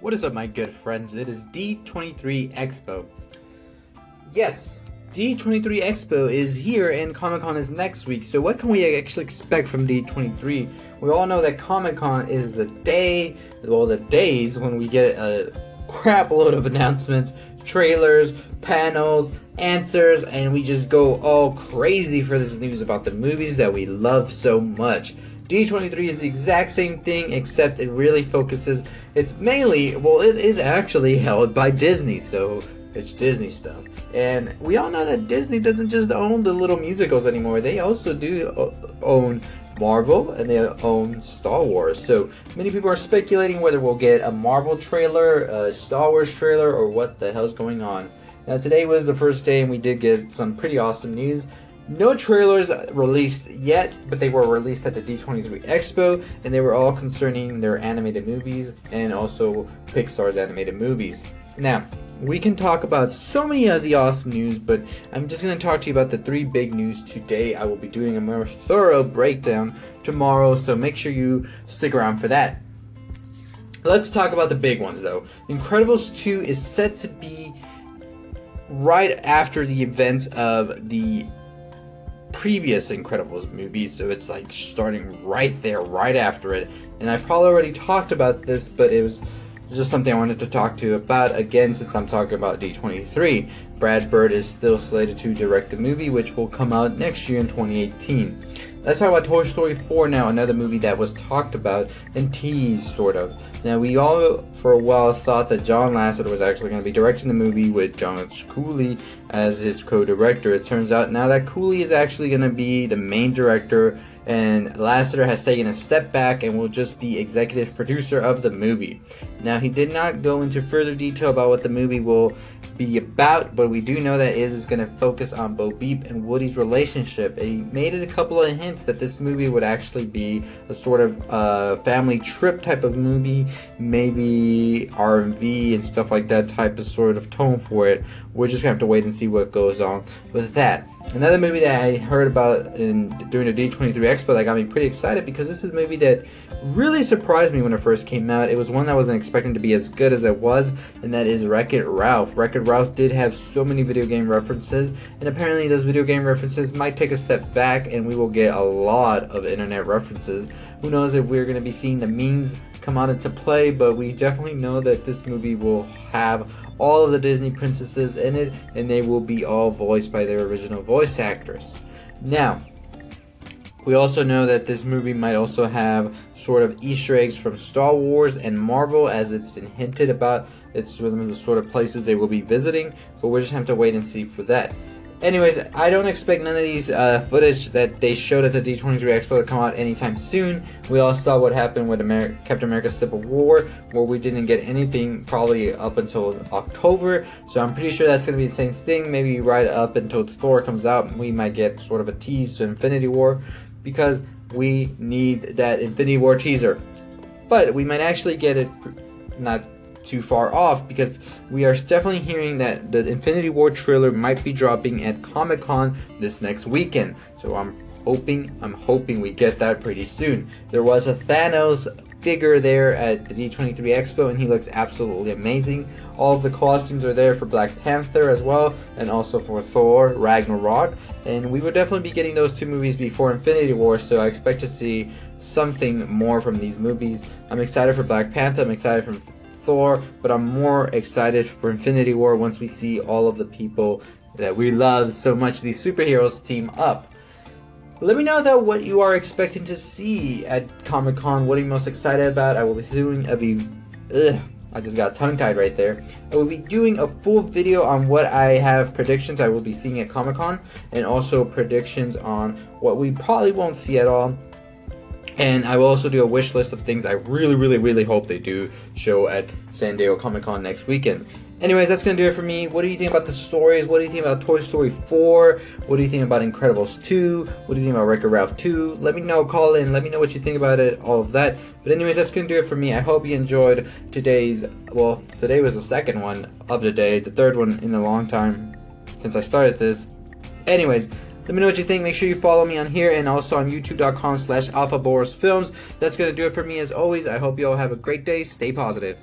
What is up, my good friends? It is D23 Expo. Yes, D23 Expo is here and Comic Con is next week. So, what can we actually expect from D23? We all know that Comic Con is the day, well, the days when we get a crap load of announcements, trailers, panels, answers, and we just go all crazy for this news about the movies that we love so much. D23 is the exact same thing, except it really focuses. It's mainly, well, it is actually held by Disney, so it's Disney stuff. And we all know that Disney doesn't just own the little musicals anymore, they also do uh, own Marvel and they own Star Wars. So many people are speculating whether we'll get a Marvel trailer, a Star Wars trailer, or what the hell's going on. Now, today was the first day, and we did get some pretty awesome news. No trailers released yet, but they were released at the D23 Expo, and they were all concerning their animated movies and also Pixar's animated movies. Now, we can talk about so many of the awesome news, but I'm just going to talk to you about the three big news today. I will be doing a more thorough breakdown tomorrow, so make sure you stick around for that. Let's talk about the big ones though. Incredibles 2 is set to be right after the events of the previous Incredibles movie, so it's like starting right there, right after it. And I probably already talked about this, but it was just something I wanted to talk to you about again since I'm talking about D23. Brad Bird is still slated to direct the movie, which will come out next year in 2018. Let's talk about Toy Story 4 now, another movie that was talked about and teased, sort of. Now, we all, for a while, thought that John Lasseter was actually going to be directing the movie with John Cooley as his co director. It turns out now that Cooley is actually going to be the main director and Lasseter has taken a step back and will just be executive producer of the movie. Now, he did not go into further detail about what the movie will be about, but we do know that it is going to focus on Bo Peep and Woody's relationship. And he made it a couple of hints that this movie would actually be a sort of uh, family trip type of movie, maybe R&B and stuff like that type of sort of tone for it. We're just going to have to wait and see what goes on with that. Another movie that I heard about in during the D23 Expo that got me pretty excited because this is a movie that really surprised me when it first came out. It was one that I wasn't expecting to be as good as it was, and that is Wreck-It Ralph. Wreck-It Ralph did have so many video game references, and apparently those video game references might take a step back, and we will get a lot of internet references. Who knows if we're going to be seeing the memes come out into play, but we definitely know that this movie will have all of the Disney princesses in it, and they will be all voiced by their original voice actress. Now, we also know that this movie might also have sort of Easter eggs from Star Wars and Marvel, as it's been hinted about. It's the sort of places they will be visiting, but we'll just have to wait and see for that. Anyways, I don't expect none of these uh, footage that they showed at the D23 Expo to come out anytime soon. We all saw what happened with Captain America Civil War, where we didn't get anything probably up until October. So I'm pretty sure that's going to be the same thing. Maybe right up until Thor comes out, we might get sort of a tease to Infinity War, because we need that Infinity War teaser. But we might actually get it not too far off because we are definitely hearing that the Infinity War trailer might be dropping at Comic Con this next weekend. So I'm hoping, I'm hoping we get that pretty soon. There was a Thanos figure there at the D23 Expo and he looks absolutely amazing. All the costumes are there for Black Panther as well and also for Thor Ragnarok and we will definitely be getting those two movies before Infinity War so I expect to see something more from these movies. I'm excited for Black Panther, I'm excited for Thor, but I'm more excited for Infinity War once we see all of the people that we love so much, these superheroes team up. Let me know though what you are expecting to see at Comic Con. What are you most excited about? I will be doing a be. Ugh, I just got tongue tied right there. I will be doing a full video on what I have predictions I will be seeing at Comic Con, and also predictions on what we probably won't see at all and I will also do a wish list of things I really, really, really hope they do show at San Diego Comic Con next weekend. Anyways, that's to do it for me. What do you think about the stories? What do you think about Toy Story 4? What do you think about Incredibles 2? What do you think about Wreck-It Ralph 2? Let me know, call in, let me know what you think about it, all of that. But anyways, that's to do it for me. I hope you enjoyed today's, well, today was the second one of the day, the third one in a long time since I started this. Anyways, let me know what you think. Make sure you follow me on here and also on youtube.com slash alphaborosfilms. That's going to do it for me as always. I hope you all have a great day. Stay positive.